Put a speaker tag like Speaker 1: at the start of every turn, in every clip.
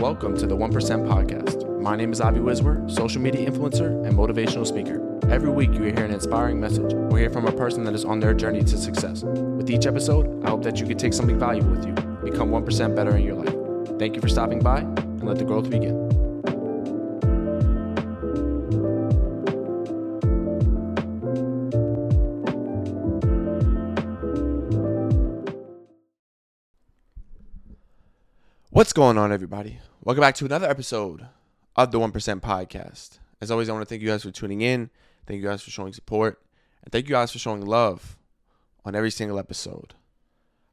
Speaker 1: Welcome to the 1% Podcast. My name is Avi Wizwer, social media influencer and motivational speaker. Every week, you will hear an inspiring message or hear from a person that is on their journey to success. With each episode, I hope that you can take something valuable with you, become 1% better in your life. Thank you for stopping by, and let the growth begin. What's going on, everybody? Welcome back to another episode of the 1% Podcast. As always, I want to thank you guys for tuning in. Thank you guys for showing support. And thank you guys for showing love on every single episode.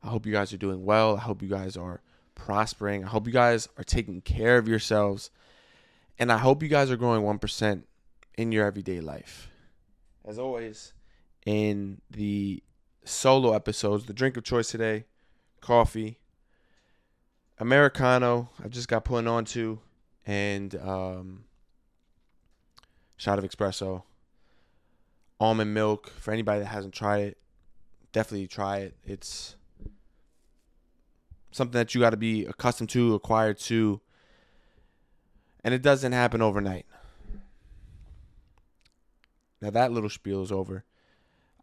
Speaker 1: I hope you guys are doing well. I hope you guys are prospering. I hope you guys are taking care of yourselves. And I hope you guys are growing 1% in your everyday life. As always, in the solo episodes, the drink of choice today, coffee Americano, I just got put on to, and um, shot of espresso, almond milk. For anybody that hasn't tried it, definitely try it. It's something that you got to be accustomed to, acquired to, and it doesn't happen overnight. Now that little spiel is over.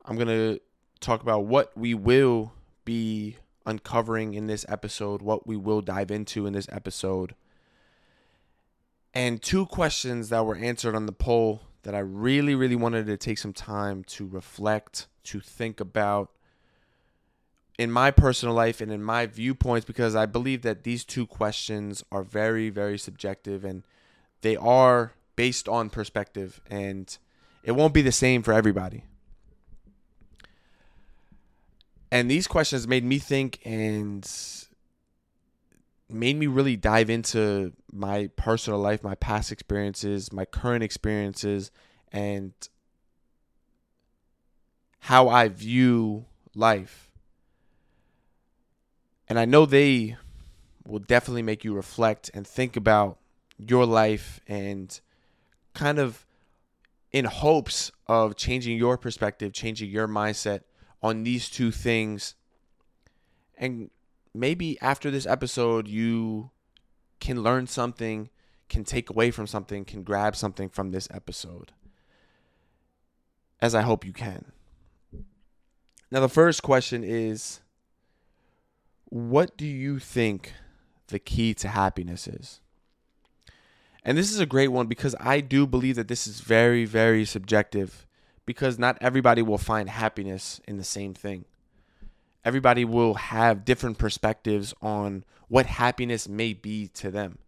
Speaker 1: I'm gonna talk about what we will be uncovering in this episode, what we will dive into in this episode. And two questions that were answered on the poll that I really, really wanted to take some time to reflect, to think about in my personal life and in my viewpoints, because I believe that these two questions are very, very subjective and they are based on perspective and it won't be the same for everybody and these questions made me think and made me really dive into my personal life, my past experiences, my current experiences, and how I view life. And I know they will definitely make you reflect and think about your life and kind of in hopes of changing your perspective, changing your mindset on these two things. And maybe after this episode, you can learn something, can take away from something, can grab something from this episode. As I hope you can. Now, the first question is What do you think the key to happiness is? And this is a great one because I do believe that this is very, very subjective because not everybody will find happiness in the same thing. Everybody will have different perspectives on what happiness may be to them.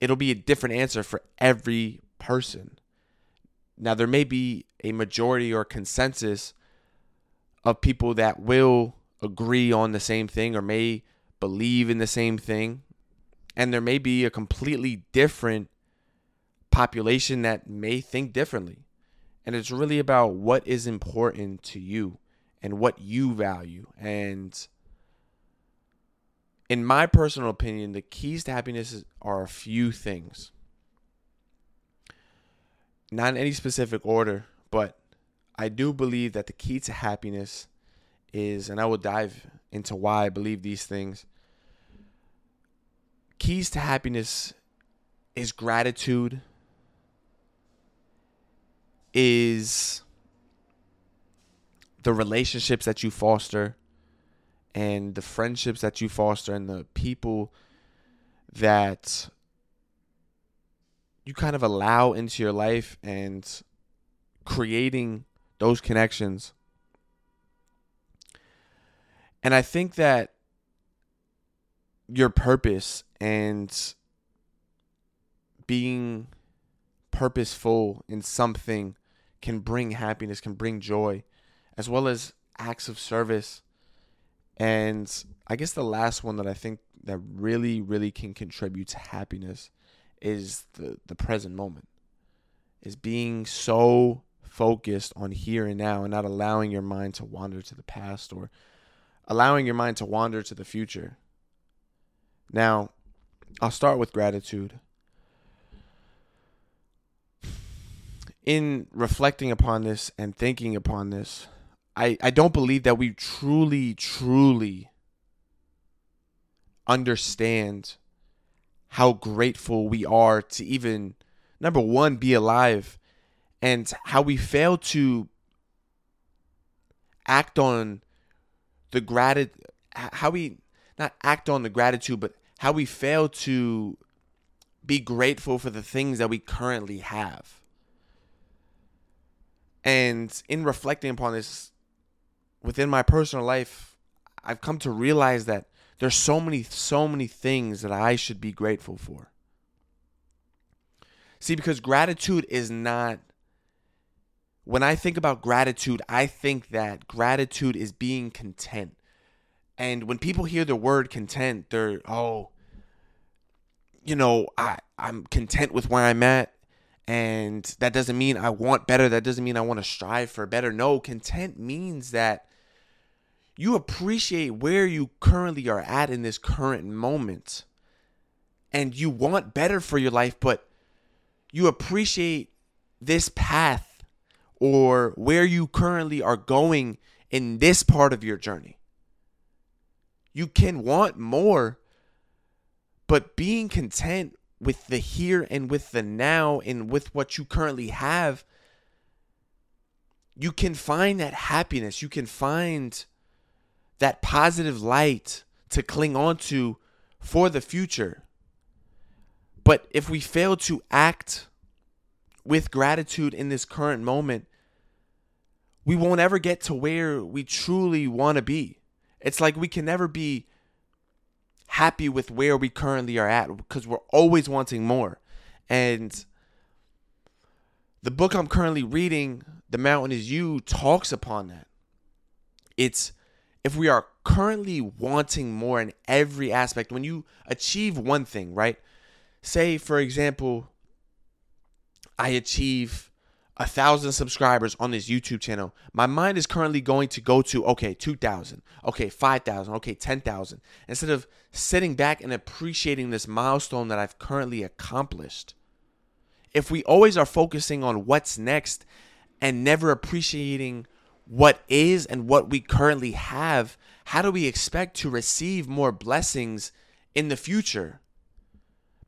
Speaker 1: It'll be a different answer for every person. Now, there may be a majority or consensus of people that will agree on the same thing or may believe in the same thing. And there may be a completely different population that may think differently. And it's really about what is important to you and what you value. And in my personal opinion, the keys to happiness are a few things. Not in any specific order, but I do believe that the key to happiness is, and I will dive into why I believe these things. Keys to happiness is gratitude is the relationships that you foster and the friendships that you foster and the people that you kind of allow into your life and creating those connections. And I think that your purpose and being purposeful in something can bring happiness, can bring joy, as well as acts of service. And I guess the last one that I think that really, really can contribute to happiness is the, the present moment. Is being so focused on here and now and not allowing your mind to wander to the past or allowing your mind to wander to the future. Now, I'll start with gratitude. In reflecting upon this and thinking upon this, I, I don't believe that we truly, truly understand how grateful we are to even number one be alive and how we fail to act on the gratitude how we not act on the gratitude but how we fail to be grateful for the things that we currently have and in reflecting upon this within my personal life i've come to realize that there's so many so many things that i should be grateful for see because gratitude is not when I think about gratitude, I think that gratitude is being content. And when people hear the word content, they're, oh, you know, I, I'm content with where I'm at. And that doesn't mean I want better. That doesn't mean I want to strive for better. No, content means that you appreciate where you currently are at in this current moment. And you want better for your life, but you appreciate this path or where you currently are going in this part of your journey. You can want more, but being content with the here and with the now and with what you currently have, you can find that happiness. You can find that positive light to cling on to for the future. But if we fail to act with gratitude in this current moment, we won't ever get to where we truly want to be. It's like we can never be happy with where we currently are at because we're always wanting more. And the book I'm currently reading, The Mountain Is You, talks upon that. It's if we are currently wanting more in every aspect, when you achieve one thing, right? Say, for example, I achieve a thousand subscribers on this YouTube channel, my mind is currently going to go to okay, 2,000, okay, 5,000, okay, 10,000, instead of sitting back and appreciating this milestone that I've currently accomplished. If we always are focusing on what's next and never appreciating what is and what we currently have, how do we expect to receive more blessings in the future?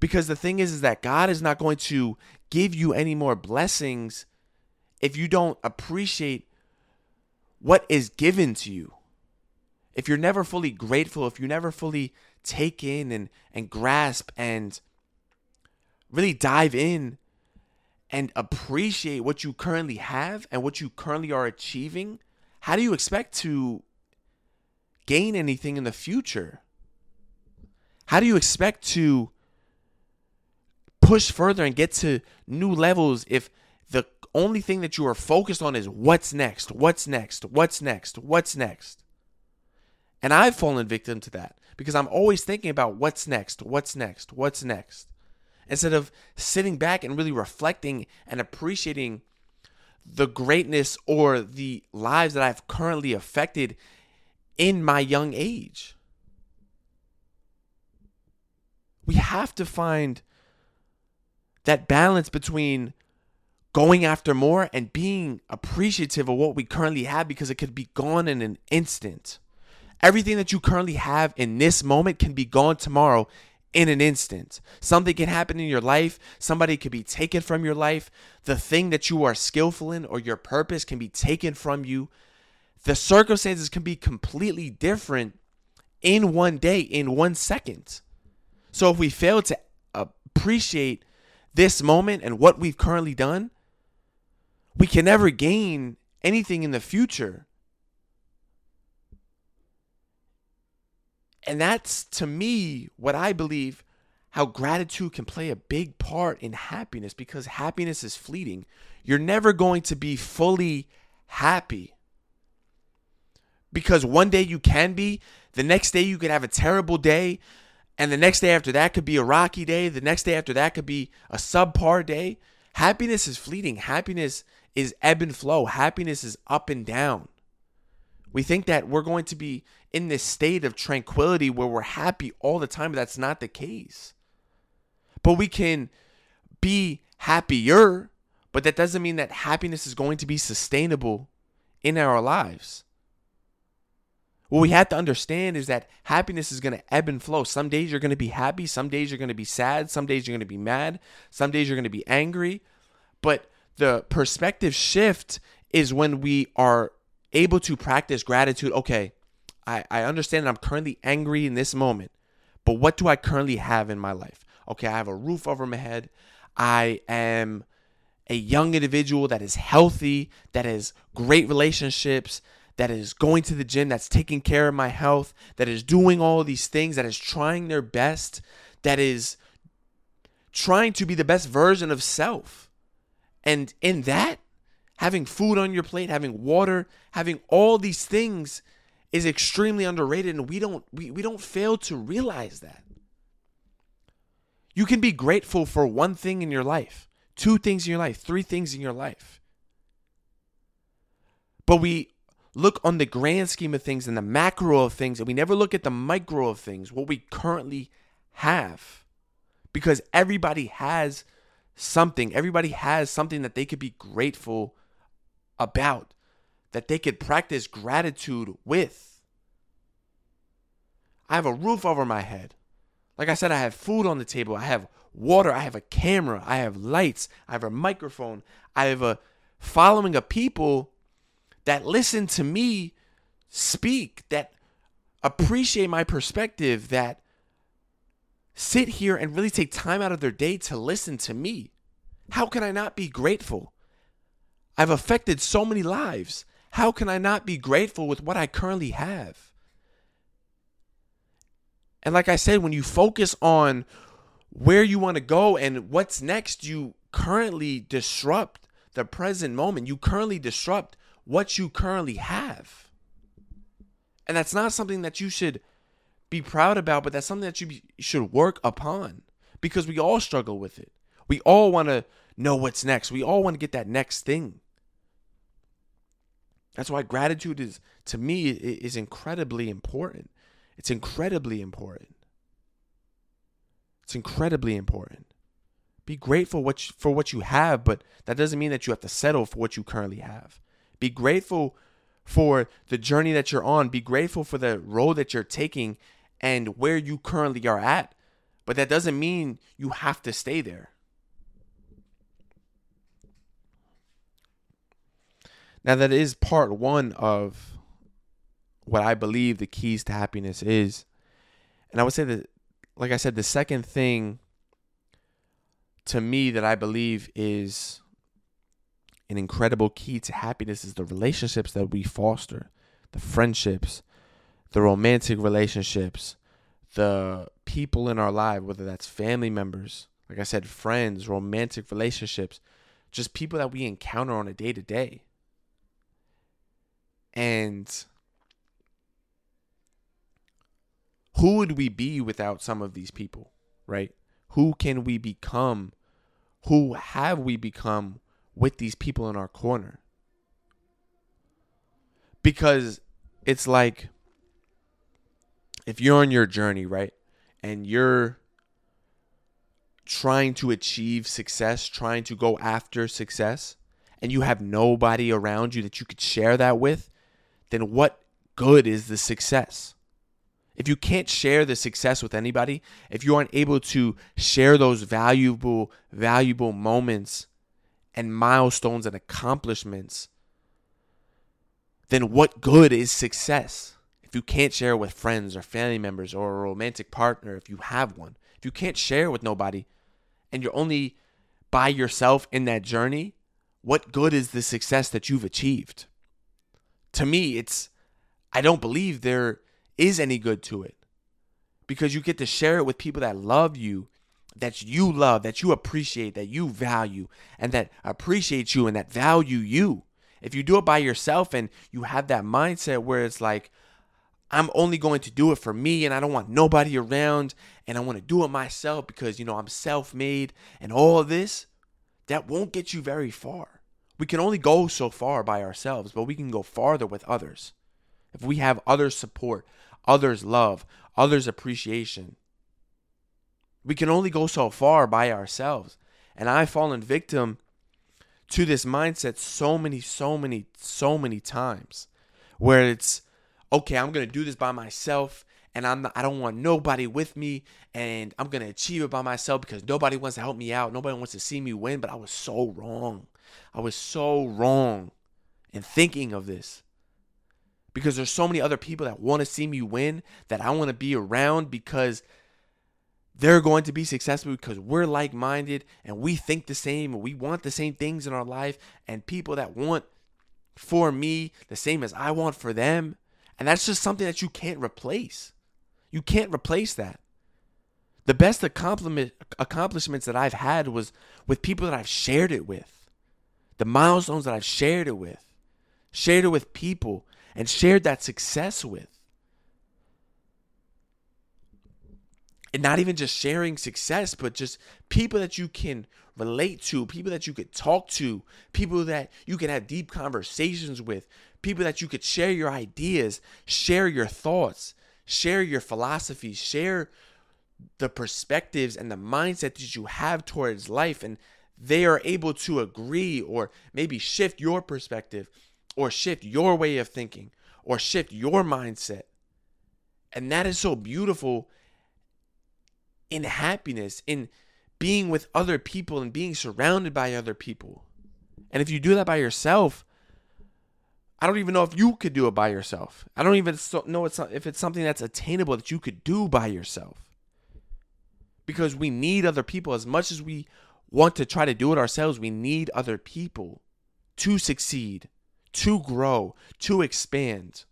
Speaker 1: Because the thing is, is that God is not going to give you any more blessings if you don't appreciate what is given to you. If you're never fully grateful, if you never fully take in and, and grasp and really dive in and appreciate what you currently have and what you currently are achieving, how do you expect to gain anything in the future? How do you expect to push further and get to new levels if only thing that you are focused on is what's next, what's next, what's next, what's next? And I've fallen victim to that because I'm always thinking about what's next, what's next, what's next, instead of sitting back and really reflecting and appreciating the greatness or the lives that I've currently affected in my young age. We have to find that balance between going after more and being appreciative of what we currently have because it could be gone in an instant. Everything that you currently have in this moment can be gone tomorrow in an instant. Something can happen in your life, somebody could be taken from your life, the thing that you are skillful in or your purpose can be taken from you. The circumstances can be completely different in one day, in one second. So if we fail to appreciate this moment and what we've currently done, we can never gain anything in the future. And that's to me what I believe how gratitude can play a big part in happiness because happiness is fleeting. You're never going to be fully happy. Because one day you can be, the next day you could have a terrible day, and the next day after that could be a rocky day, the next day after that could be a subpar day. Happiness is fleeting. Happiness is ebb and flow. Happiness is up and down. We think that we're going to be in this state of tranquility where we're happy all the time, but that's not the case. But we can be happier, but that doesn't mean that happiness is going to be sustainable in our lives. what we have to understand is that happiness is going to ebb and flow. Some days you're going to be happy, some days you're going to be sad, some days you're going to be mad, some days you're going to be angry. But the perspective shift is when we are able to practice gratitude. Okay, I, I understand that I'm currently angry in this moment, but what do I currently have in my life? Okay, I have a roof over my head. I am a young individual that is healthy, that has great relationships, that is going to the gym, that's taking care of my health, that is doing all these things, that is trying their best, that is trying to be the best version of self. And in that, having food on your plate, having water, having all these things is extremely underrated and we don't we, we don't fail to realize that. You can be grateful for one thing in your life, two things in your life, three things in your life. But we look on the grand scheme of things and the macro of things, and we never look at the micro of things, what we currently have. Because everybody has something, everybody has something that they could be grateful about, that they could practice gratitude with. I have a roof over my head. Like I said, I have food on the table. I have water. I have a camera. I have lights. I have a microphone. I have a following of people that listen to me speak, that appreciate my perspective, that sit here and really take time out of their day to listen to me. How can I not be grateful? I've affected so many lives. How can I not be grateful with what I currently have? And like I said, when you focus on where you want to go and what's next, you currently disrupt the present moment. You currently disrupt what you currently have. And that's not something that you should be proud about, but that's something that you be, should work upon because we all struggle with it. We all want to know what's next. We all want to get that next thing. That's why gratitude is to me is incredibly important. It's incredibly important. It's incredibly important. Be grateful what you, for what you have, but that doesn't mean that you have to settle for what you currently have. Be grateful for the journey that you're on. Be grateful for the road that you're taking and where you currently are at. But that doesn't mean you have to stay there. Now, that is part one of what I believe the keys to happiness is. And I would say that, like I said, the second thing to me that I believe is an incredible key to happiness is the relationships that we foster, the friendships, the romantic relationships, the people in our life, whether that's family members, like I said, friends, romantic relationships, just people that we encounter on a day to day. And who would we be without some of these people, right? Who can we become? Who have we become with these people in our corner. Because it's like if you're on your journey, right? And you're trying to achieve success, trying to go after success, and you have nobody around you that you could share that with, then what good is the success? If you can't share the success with anybody, if you aren't able to share those valuable, valuable moments and milestones and accomplishments, then what good is success? If you can't share with friends or family members or a romantic partner, if you have one, if you can't share with nobody and you're only by yourself in that journey, what good is the success that you've achieved? To me, it's, I don't believe there is any good to it because you get to share it with people that love you that you love, that you appreciate, that you value, and that appreciate you and that value you. If you do it by yourself and you have that mindset where it's like, I'm only going to do it for me and I don't want nobody around and I want to do it myself because, you know, I'm self made and all this, that won't get you very far. We can only go so far by ourselves, but we can go farther with others. If we have others' support, others' love, others' appreciation, we can only go so far by ourselves. And I've fallen victim to this mindset so many, so many, so many times where it's, okay, I'm going to do this by myself and I'm not, I don't want nobody with me and I'm going to achieve it by myself because nobody wants to help me out. Nobody wants to see me win, but I was so wrong. I was so wrong in thinking of this. Because there's so many other people that want to see me win that I want to be around because they're going to be successful because we're like minded and we think the same and we want the same things in our life. And people that want for me the same as I want for them. And that's just something that you can't replace. You can't replace that. The best accomplishments that I've had was with people that I've shared it with. The milestones that I've shared it with. Shared it with people and shared that success with. And not even just sharing success, but just people that you can relate to, people that you could talk to, people that you could have deep conversations with, people that you could share your ideas, share your thoughts, share your philosophies, share the perspectives and the mindset that you have towards life and they are able to agree or maybe shift your perspective or shift your way of thinking or shift your mindset. And that is so beautiful in happiness, in being with other people and being surrounded by other people. And if you do that by yourself, I don't even know if you could do it by yourself. I don't even know if it's something that's attainable that you could do by yourself. Because we need other people as much as we want to try to do it ourselves, we need other people to succeed, to grow, to expand.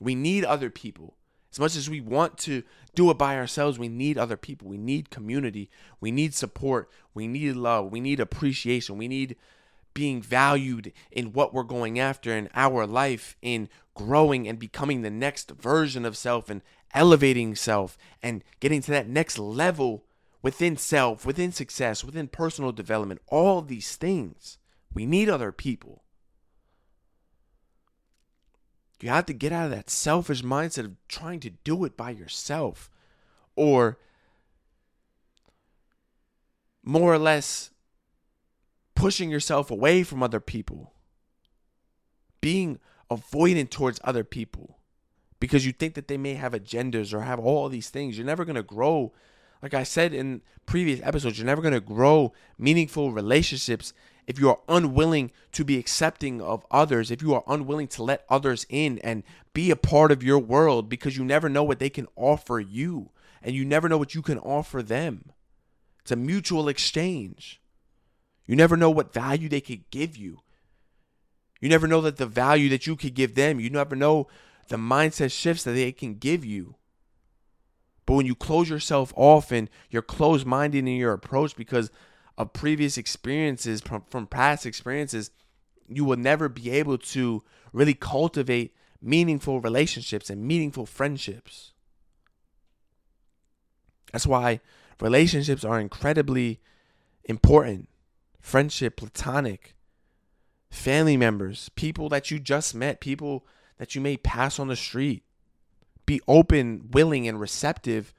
Speaker 1: We need other people. As much as we want to do it by ourselves, we need other people. We need community. We need support. We need love. We need appreciation. We need being valued in what we're going after in our life, in growing and becoming the next version of self and elevating self and getting to that next level within self, within success, within personal development. All these things. We need other people. You have to get out of that selfish mindset of trying to do it by yourself or more or less pushing yourself away from other people, being avoidant towards other people because you think that they may have agendas or have all these things. You're never going to grow. Like I said in previous episodes, you're never going to grow meaningful relationships if you are unwilling to be accepting of others, if you are unwilling to let others in and be a part of your world because you never know what they can offer you and you never know what you can offer them. It's a mutual exchange. You never know what value they could give you. You never know that the value that you could give them. You never know the mindset shifts that they can give you. But when you close yourself off and you're closed minded in your approach because of previous experiences, from, from past experiences, you will never be able to really cultivate meaningful relationships and meaningful friendships. That's why relationships are incredibly important. Friendship, platonic, family members, people that you just met, people that you may pass on the street. Be open, willing, and receptive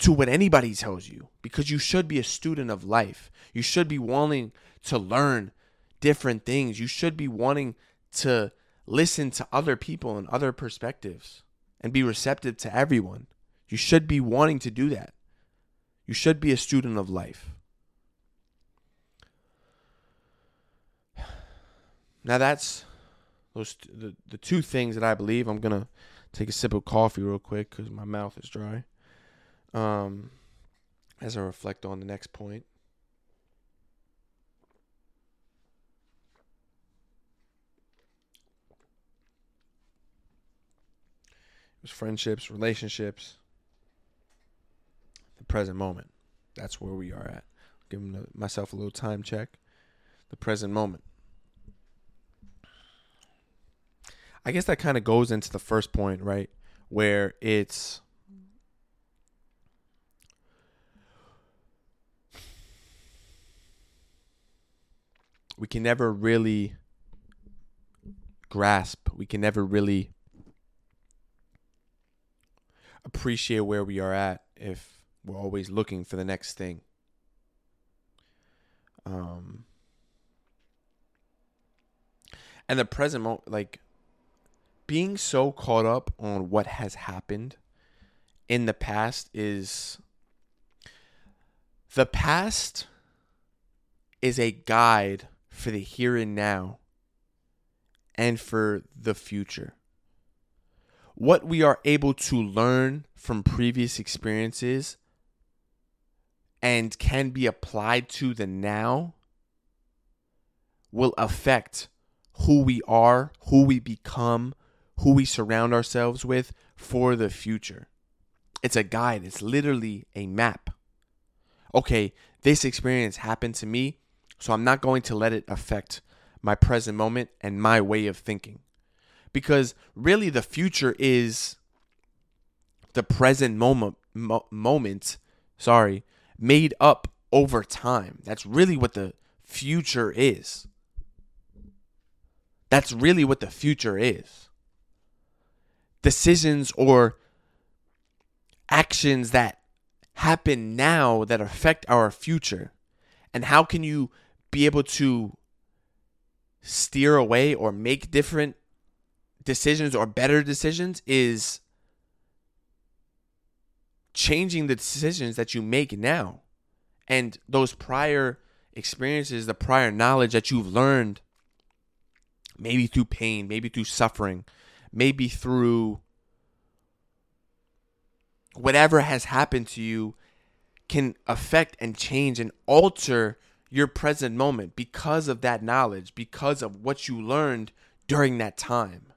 Speaker 1: to what anybody tells you because you should be a student of life. You should be wanting to learn different things. You should be wanting to listen to other people and other perspectives and be receptive to everyone. You should be wanting to do that. You should be a student of life. Now that's those the, the two things that I believe. I'm gonna take a sip of coffee real quick because my mouth is dry. Um, as I reflect on the next point. It was friendships, relationships, the present moment. That's where we are at. Giving myself a little time check. The present moment. I guess that kind of goes into the first point, right? Where it's we can never really grasp, we can never really appreciate where we are at if we're always looking for the next thing. Um, and the present moment, like being so caught up on what has happened in the past is the past is a guide for the here and now and for the future. What we are able to learn from previous experiences and can be applied to the now will affect who we are, who we become, who we surround ourselves with for the future. It's a guide, it's literally a map. Okay, this experience happened to me, so I'm not going to let it affect my present moment and my way of thinking. Because really, the future is the present moment, mo- moment, sorry, made up over time. That's really what the future is. That's really what the future is. Decisions or actions that happen now that affect our future. And how can you be able to steer away or make different decisions or better decisions is changing the decisions that you make now. And those prior experiences, the prior knowledge that you've learned maybe through pain, maybe through suffering, maybe through whatever has happened to you can affect and change and alter your present moment because of that knowledge, because of what you learned during that time,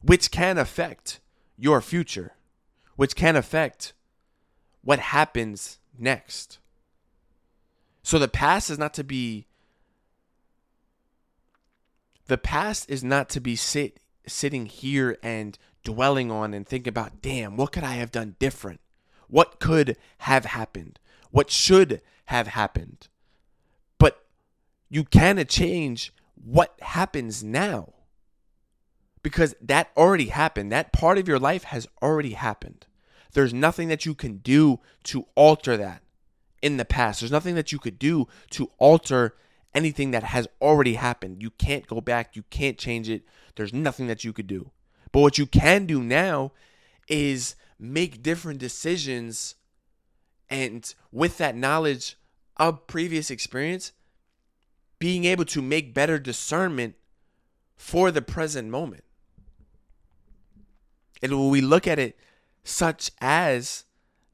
Speaker 1: which can affect your future, which can affect what happens next. So the past is not to be the past is not to be sit sitting here and dwelling on and thinking about, damn, what could I have done different? What could have happened? What should have happened? But you can change what happens now. Because that already happened. That part of your life has already happened. There's nothing that you can do to alter that in the past. There's nothing that you could do to alter anything that has already happened. You can't go back, you can't change it. There's nothing that you could do. But what you can do now is make different decisions and with that knowledge of previous experience being able to make better discernment for the present moment. And when we look at it such as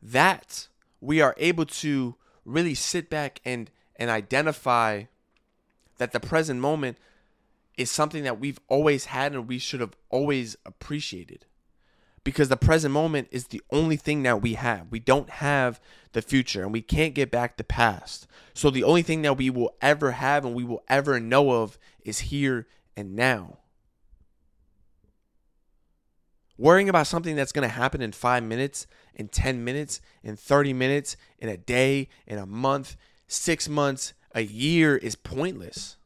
Speaker 1: that, we are able to really sit back and and identify that the present moment is something that we've always had and we should have always appreciated. Because the present moment is the only thing that we have. We don't have the future and we can't get back the past. So the only thing that we will ever have and we will ever know of is here and now. Worrying about something that's going to happen in five minutes, in 10 minutes, in 30 minutes, in a day, in a month, six months, a year is pointless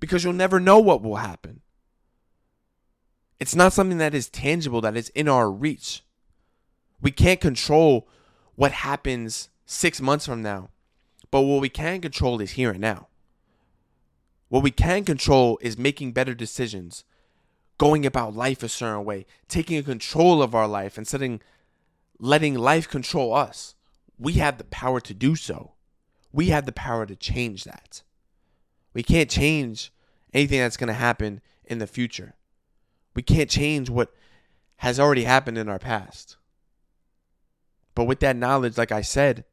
Speaker 1: because you'll never know what will happen. It's not something that is tangible, that is in our reach. We can't control what happens six months from now, but what we can control is here and now. What we can control is making better decisions, going about life a certain way, taking control of our life instead of letting life control us. We have the power to do so we have the power to change that. We can't change anything that's going to happen in the future. We can't change what has already happened in our past. But with that knowledge, like I said,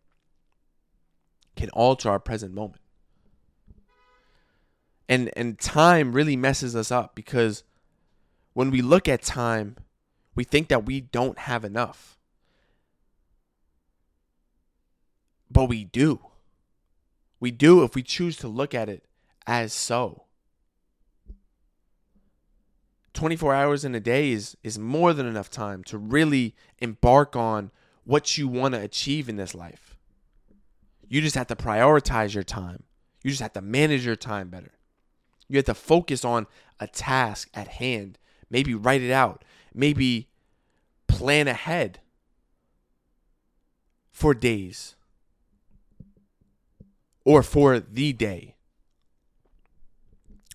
Speaker 1: can alter our present moment. And and time really messes us up because when we look at time, we think that we don't have enough. But we do. We do if we choose to look at it as so. 24 hours in a day is is more than enough time to really embark on what you want to achieve in this life. You just have to prioritize your time. You just have to manage your time better. You have to focus on a task at hand. Maybe write it out. Maybe plan ahead for days or for the day.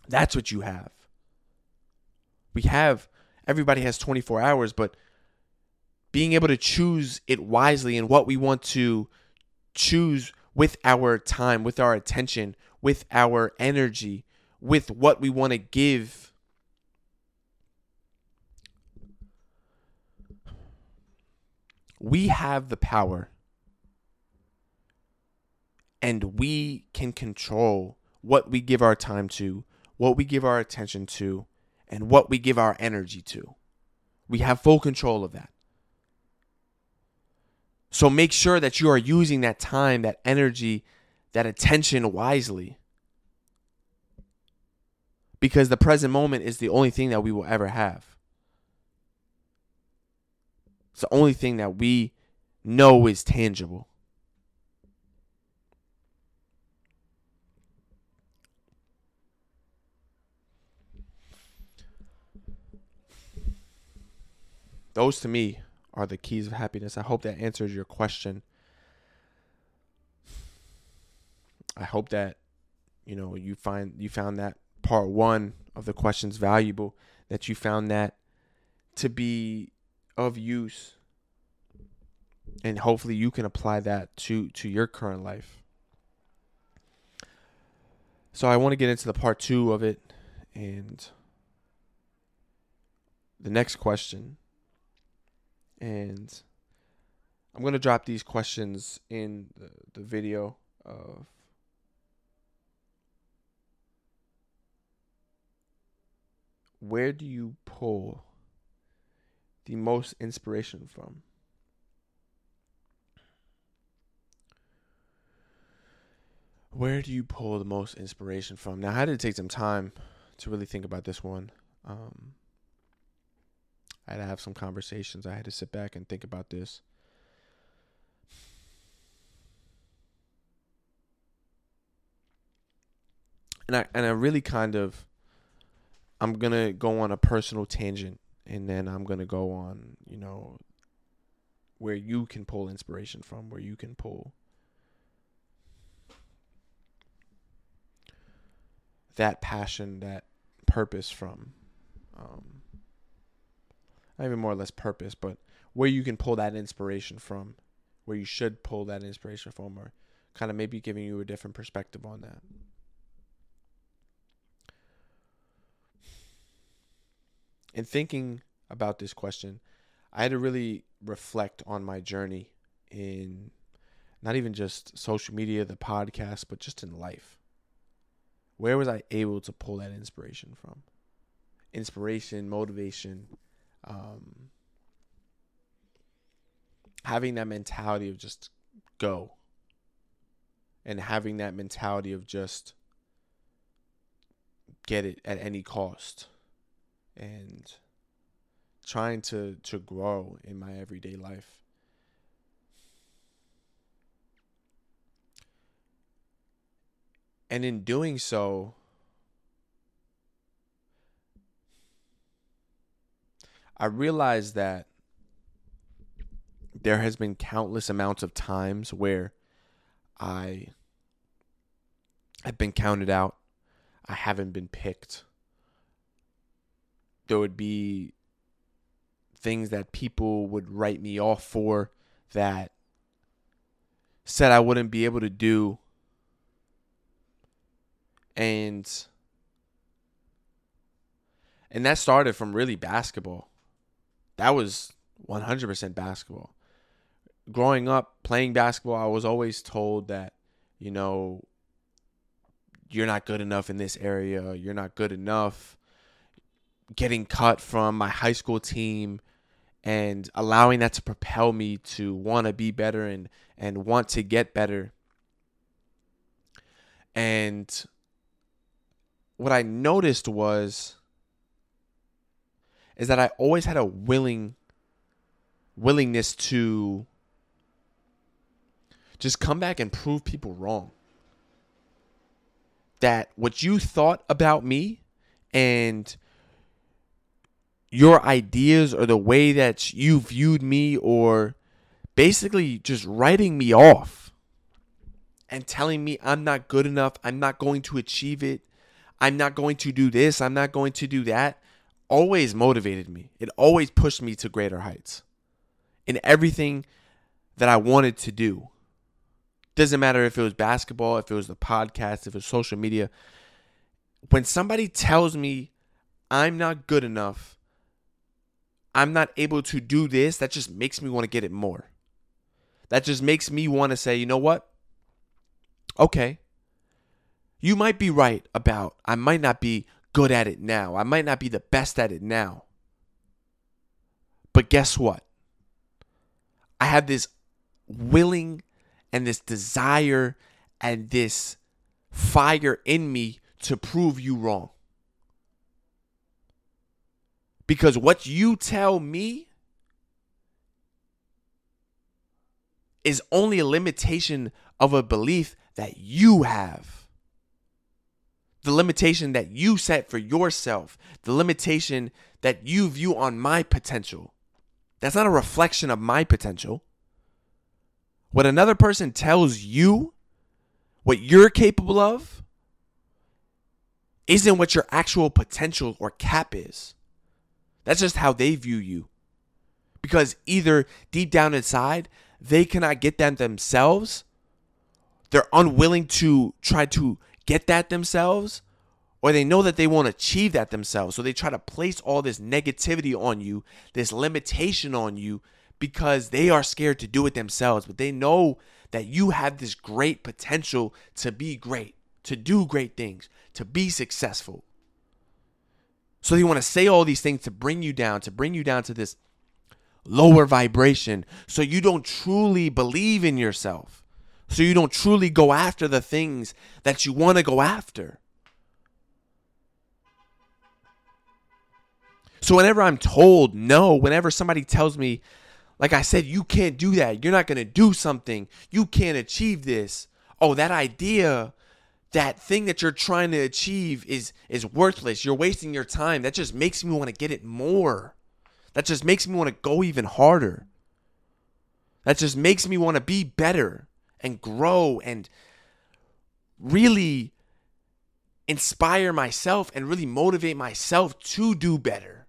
Speaker 1: That's what you have. We have everybody has 24 hours, but being able to choose it wisely and what we want to choose with our time, with our attention, with our energy, with what we want to give. We have the power and we can control what we give our time to, what we give our attention to, and what we give our energy to. We have full control of that. So make sure that you are using that time, that energy, that attention wisely. Because the present moment is the only thing that we will ever have. It's the only thing that we know is tangible. Those to me are the keys of happiness. I hope that answers your question. I hope that you know you find you found that part 1 of the questions valuable that you found that to be of use and hopefully you can apply that to to your current life. So I want to get into the part 2 of it and the next question and I'm to drop these questions in the, the video of where do you pull the most inspiration from? Where do you pull the most inspiration from? Now, I had to take some time to really think about this one. Um, I had to have some conversations. I had to sit back and think about this. And I and I really kind of I'm going to go on a personal tangent and then I'm going to go on, you know, where you can pull inspiration from, where you can pull that passion, that purpose from. Um, not even more or less purpose, but where you can pull that inspiration from, where you should pull that inspiration from, or kind of maybe giving you a different perspective on that. In thinking about this question, I had to really reflect on my journey in not even just social media, the podcast, but just in life. Where was I able to pull that inspiration from? Inspiration, motivation, um, having that mentality of just go and having that mentality of just get it at any cost and trying to to grow in my everyday life. And in doing so I realized that there has been countless amounts of times where I have been counted out. I haven't been picked. There would be things that people would write me off for that said I wouldn't be able to do. And and that started from really basketball that was 100% basketball. Growing up playing basketball, I was always told that, you know, you're not good enough in this area, you're not good enough. Getting cut from my high school team and allowing that to propel me to want to be better and and want to get better. And what I noticed was is that I always had a willing willingness to just come back and prove people wrong. That what you thought about me and your ideas or the way that you viewed me or basically just writing me off and telling me I'm not good enough, I'm not going to achieve it, I'm not going to do this, I'm not going to do that always motivated me. It always pushed me to greater heights in everything that I wanted to do. Doesn't matter if it was basketball, if it was the podcast, if it was social media. When somebody tells me I'm not good enough, I'm not able to do this, that just makes me want to get it more. That just makes me want to say, you know what? Okay. You might be right about I might not be good at it now. I might not be the best at it now. But guess what? I have this willing and this desire and this fire in me to prove you wrong. Because what you tell me is only a limitation of a belief that you have. The limitation that you set for yourself, the limitation that you view on my potential. That's not a reflection of my potential. What another person tells you, what you're capable of, isn't what your actual potential or cap is. That's just how they view you. Because either deep down inside, they cannot get that themselves, they're unwilling to try to get that themselves, or they know that they won't achieve that themselves. So they try to place all this negativity on you, this limitation on you, because they are scared to do it themselves. But they know that you have this great potential to be great, to do great things, to be successful. So they want to say all these things to bring you down, to bring you down to this lower vibration so you don't truly believe in yourself. So you don't truly go after the things that you want to go after. So whenever I'm told no, whenever somebody tells me, like I said, you can't do that, you're not going to do something, you can't achieve this. Oh, that idea that thing that you're trying to achieve is is worthless. You're wasting your time. That just makes me want to get it more. That just makes me want to go even harder. That just makes me want to be better and grow and really inspire myself and really motivate myself to do better.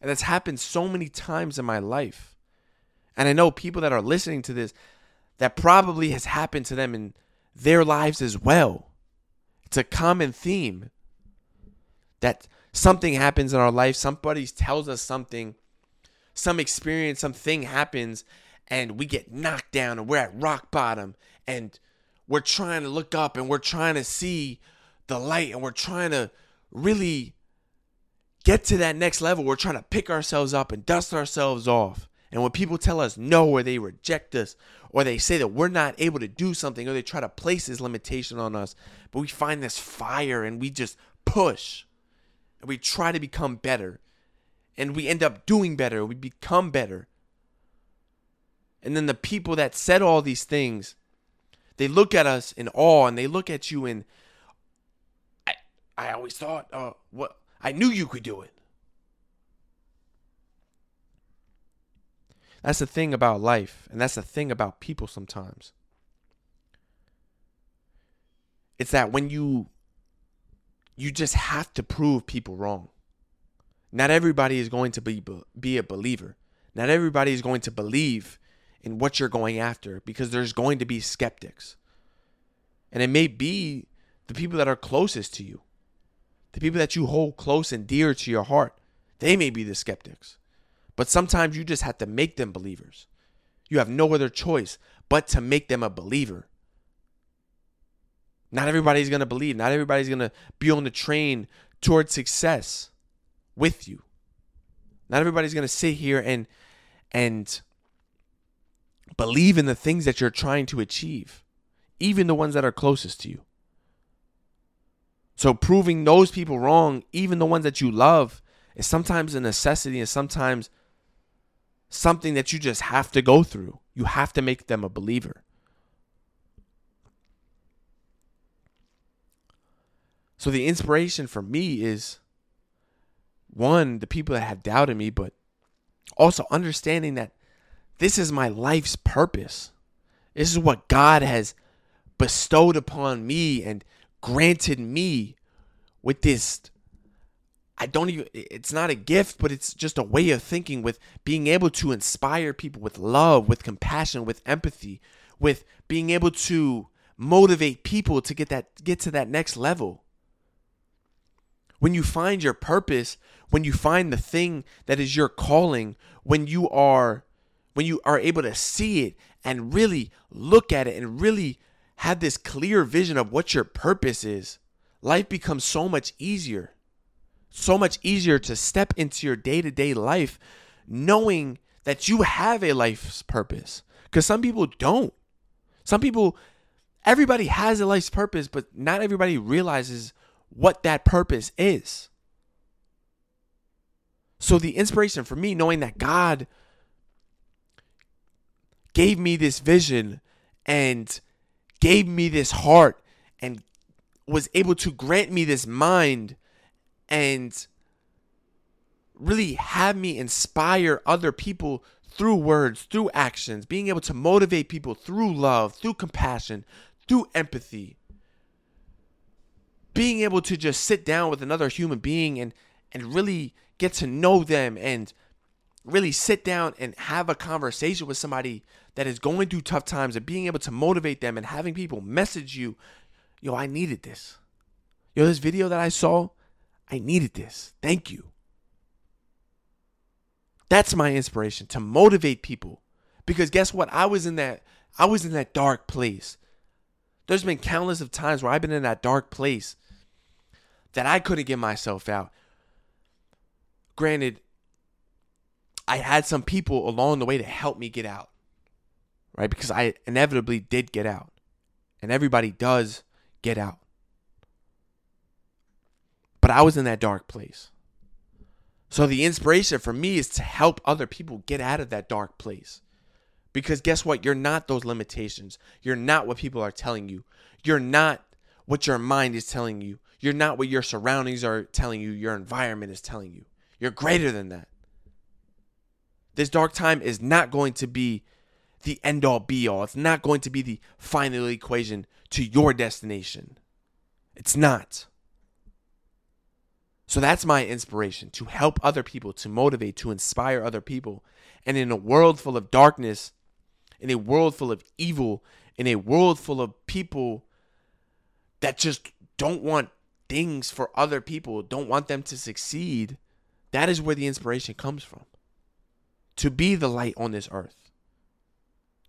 Speaker 1: And that's happened so many times in my life. And I know people that are listening to this, that probably has happened to them in their lives as well. It's a common theme that something happens in our life, somebody tells us something, some experience, something happens, and we get knocked down and we're at rock bottom and we're trying to look up and we're trying to see the light and we're trying to really get to that next level. We're trying to pick ourselves up and dust ourselves off. And when people tell us no or they reject us or they say that we're not able to do something or they try to place this limitation on us, but we find this fire and we just push and we try to become better and we end up doing better, we become better. And then the people that said all these things, they look at us in awe and they look at you and I I always thought, uh what I knew you could do it. That's the thing about life, and that's the thing about people sometimes. It's that when you you just have to prove people wrong. Not everybody is going to be be a believer. Not everybody is going to believe in what you're going after because there's going to be skeptics. And it may be the people that are closest to you. The people that you hold close and dear to your heart. They may be the skeptics. But sometimes you just have to make them believers. You have no other choice but to make them a believer. Not everybody's going to believe. Not everybody's going to be on the train towards success with you. Not everybody's going to sit here and and believe in the things that you're trying to achieve, even the ones that are closest to you. So proving those people wrong, even the ones that you love, is sometimes a necessity and sometimes something that you just have to go through. You have to make them a believer. So the inspiration for me is one, the people that have doubted me, but also understanding that this is my life's purpose. This is what God has bestowed upon me and granted me with this I don't even it's not a gift, but it's just a way of thinking with being able to inspire people with love, with compassion, with empathy, with being able to motivate people to get that get to that next level. When you find your purpose, when you find the thing that is your calling, when you are when you are able to see it and really look at it and really have this clear vision of what your purpose is, life becomes so much easier so much easier to step into your day to day life knowing that you have a life's purpose. Because some people don't. Some people, everybody has a life's purpose, but not everybody realizes what that purpose is. So, the inspiration for me, knowing that God gave me this vision and gave me this heart and was able to grant me this mind and really have me inspire other people through words, through actions, being able to motivate people through love, through compassion, through empathy. Being able to just sit down with another human being and and really get to know them and really sit down and have a conversation with somebody that is going through tough times and being able to motivate them and having people message you, yo, I needed this. Yo, this video that I saw, I needed this. Thank you. That's my inspiration to motivate people. Because guess what? I was in that I was in that dark place. There's been countless of times where I've been in that dark place that I couldn't get myself out. Granted, I had some people along the way to help me get out. Right? Because I inevitably did get out. And everybody does get out. But I was in that dark place. So the inspiration for me is to help other people get out of that dark place. Because guess what? You're not those limitations. You're not what people are telling you. You're not what your mind is telling you. You're not what your surroundings are telling you, your environment is telling you. You're greater than that. This dark time is not going to be the end all be all. It's not going to be the final equation to your destination. It's not. So that's my inspiration to help other people, to motivate, to inspire other people. And in a world full of darkness, in a world full of evil, in a world full of people that just don't want things for other people, don't want them to succeed, that is where the inspiration comes from. To be the light on this earth,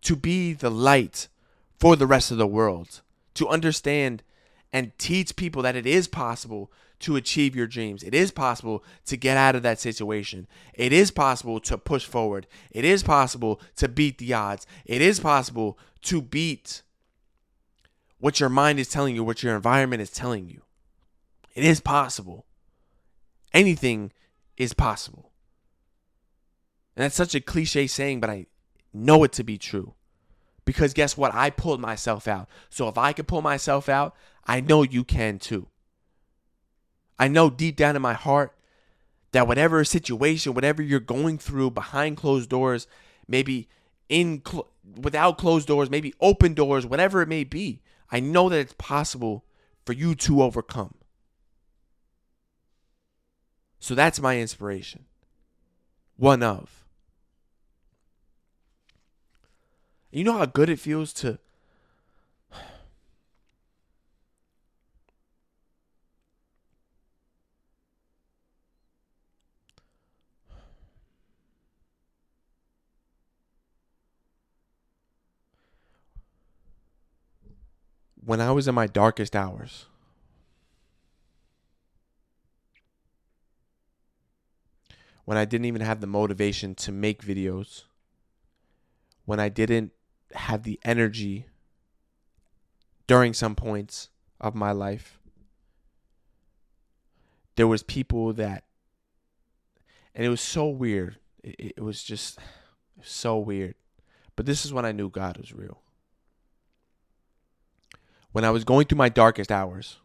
Speaker 1: to be the light for the rest of the world, to understand and teach people that it is possible to achieve your dreams. It is possible to get out of that situation. It is possible to push forward. It is possible to beat the odds. It is possible to beat what your mind is telling you, what your environment is telling you. It is possible. Anything is possible. And that's such a cliche saying, but I know it to be true. Because guess what? I pulled myself out. So if I can pull myself out, I know you can too. I know deep down in my heart that whatever situation, whatever you're going through behind closed doors, maybe in cl- without closed doors, maybe open doors, whatever it may be, I know that it's possible for you to overcome. So that's my inspiration. One of. You know how good it feels to when I was in my darkest hours, when I didn't even have the motivation to make videos, when I didn't have the energy during some points of my life, there was people that and it was so weird. It, it was just so weird. But this is when I knew God was real when I was going through my darkest hours,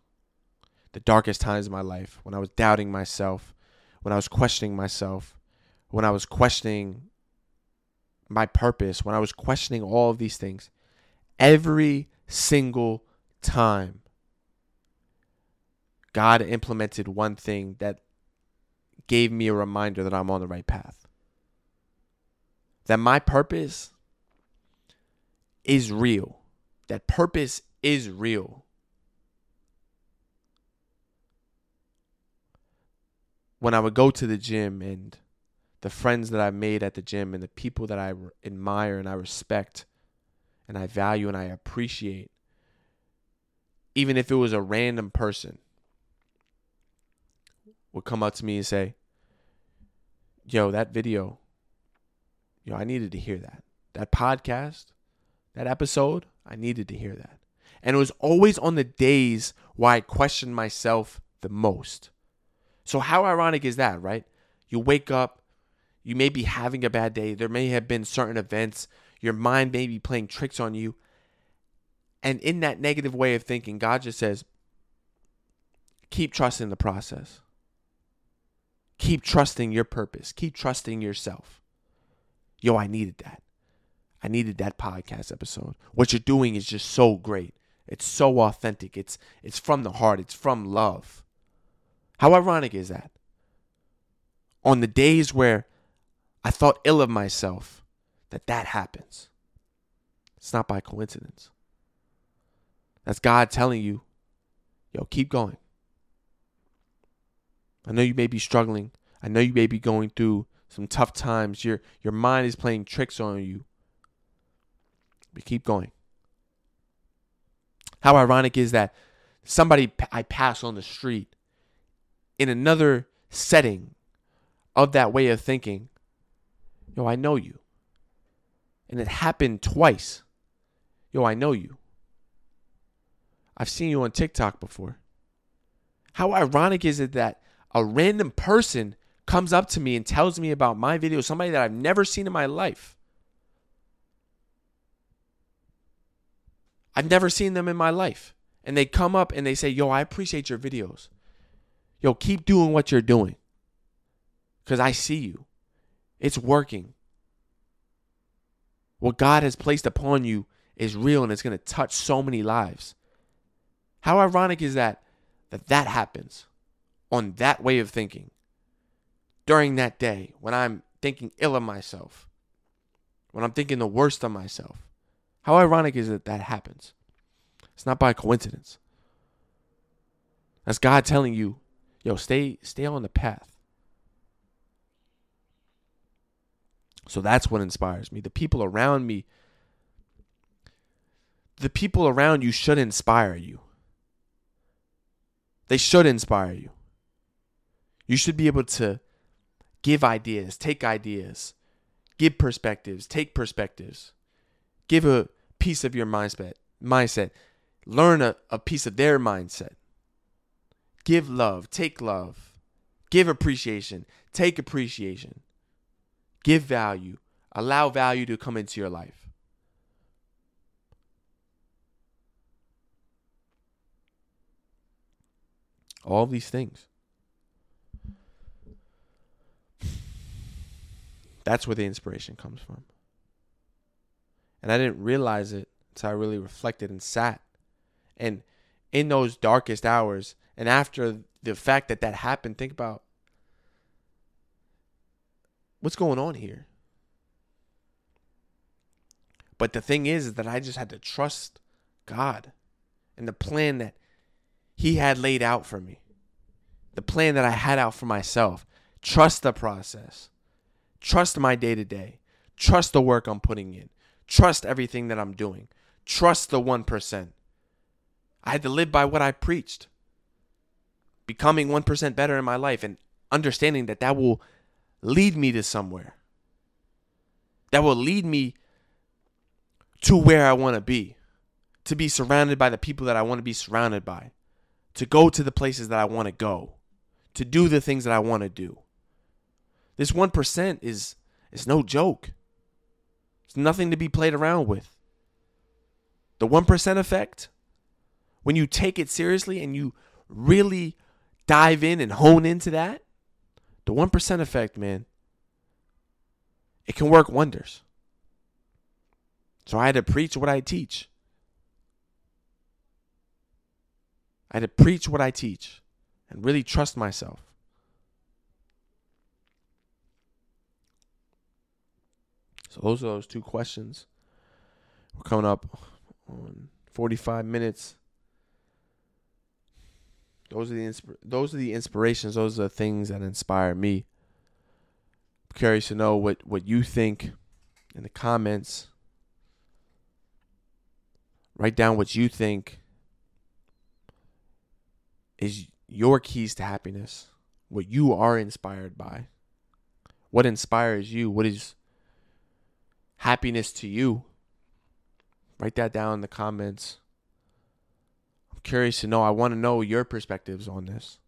Speaker 1: the darkest times of my life, when I was doubting myself, when I was questioning myself, when I was questioning my purpose, when I was questioning all of these things, every single time, God implemented one thing that gave me a reminder that I'm on the right path. That my purpose is real. That purpose is real. When I would go to the gym and the friends that I've made at the gym and the people that I admire and I respect and I value and I appreciate, even if it was a random person, would come up to me and say, Yo, that video, yo, I needed to hear that. That podcast, that episode, I needed to hear that. And it was always on the days where I questioned myself the most. So, how ironic is that, right? You wake up, you may be having a bad day. There may have been certain events. Your mind may be playing tricks on you. And in that negative way of thinking, God just says, keep trusting the process. Keep trusting your purpose. Keep trusting yourself. Yo, I needed that. I needed that podcast episode. What you're doing is just so great. It's so authentic. It's it's from the heart. It's from love. How ironic is that? On the days where I thought ill of myself that that happens. It's not by coincidence. That's God telling you, yo, keep going. I know you may be struggling. I know you may be going through some tough times. Your your mind is playing tricks on you. But keep going. How ironic is that somebody I pass on the street in another setting of that way of thinking Yo, I know you. And it happened twice. Yo, I know you. I've seen you on TikTok before. How ironic is it that a random person comes up to me and tells me about my video, somebody that I've never seen in my life? I've never seen them in my life. And they come up and they say, Yo, I appreciate your videos. Yo, keep doing what you're doing. Because I see you. It's working. What God has placed upon you is real and it's going to touch so many lives. How ironic is that that that happens on that way of thinking during that day when I'm thinking ill of myself, when I'm thinking the worst of myself. How ironic is it that that happens? It's not by coincidence. That's God telling you, yo, stay stay on the path. So that's what inspires me. The people around me, the people around you should inspire you. They should inspire you. You should be able to give ideas, take ideas, give perspectives, take perspectives, give a piece of your mindset, mindset, learn a, a piece of their mindset. Give love, take love, give appreciation, take appreciation. Give value. Allow value to come into your life. All these things. That's where the inspiration comes from. And I didn't realize it until I really reflected and sat. And in those darkest hours, and after the fact that that happened, think about what's going on here? But the thing is, is that I just had to trust God and the plan that He had laid out for me, the plan that I had out for myself. Trust the process, trust my day to day, trust the work I'm putting in, trust everything that I'm doing, trust the 1%. I had to live by what I preached, becoming 1% better in my life and understanding that that will lead me to somewhere that will lead me to where I want to be, to be surrounded by the people that I want to be surrounded by, to go to the places that I want to go, to do the things that I want to do. This 1% is is no joke. It's nothing to be played around with. The 1% effect, when you take it seriously and you really dive in and hone into that, the 1% effect, man, it can work wonders. So I had to preach what I teach. I had to preach what I teach. and really trust myself. So those are those two questions. We're coming up on 45 minutes. Those are the insp- those are the inspirations. Those are the things that inspire me. I'm curious to know what what you think in the comments. Write down what you think is your keys to happiness. What you are inspired by. What inspires you? What is happiness to you? Write that down in the comments. Curious to know. I want to know your perspectives on this.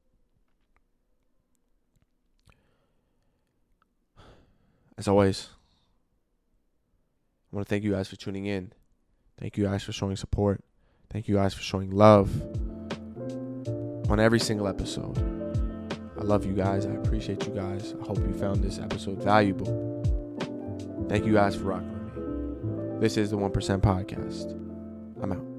Speaker 1: As always, I want to thank you guys for tuning in. Thank you guys for showing support. Thank you guys for showing love on every single episode. I love you guys. I appreciate you guys. I hope you found this episode valuable. Thank you guys for rocking with me. This is the 1% Podcast. I'm out.